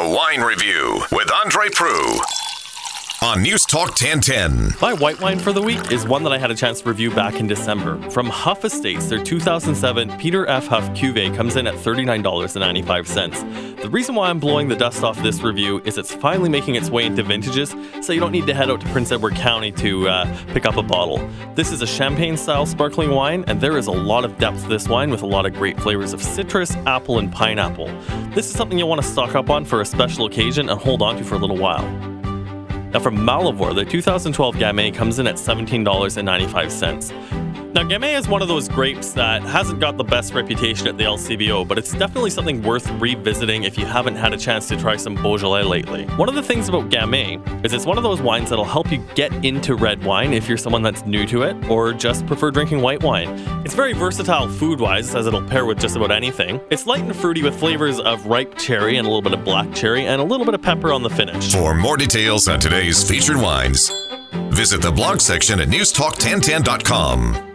The Wine Review with Andre Proulx on News Talk 1010. My white wine for the week is one that I had a chance to review back in December. From Huff Estates, their 2007 Peter F. Huff Cuvée comes in at $39.95. The reason why I'm blowing the dust off this review is it's finally making its way into vintages, so you don't need to head out to Prince Edward County to uh, pick up a bottle. This is a champagne style sparkling wine, and there is a lot of depth to this wine with a lot of great flavors of citrus, apple, and pineapple. This is something you'll want to stock up on for a special occasion and hold on to for a little while. Now, from Malivoire, the 2012 Gamay comes in at $17.95. Now, Gamay is one of those grapes that hasn't got the best reputation at the LCBO, but it's definitely something worth revisiting if you haven't had a chance to try some Beaujolais lately. One of the things about Gamay is it's one of those wines that'll help you get into red wine if you're someone that's new to it or just prefer drinking white wine. It's very versatile food wise, as it'll pair with just about anything. It's light and fruity with flavors of ripe cherry and a little bit of black cherry and a little bit of pepper on the finish. For more details on today's featured wines, visit the blog section at newstalk1010.com.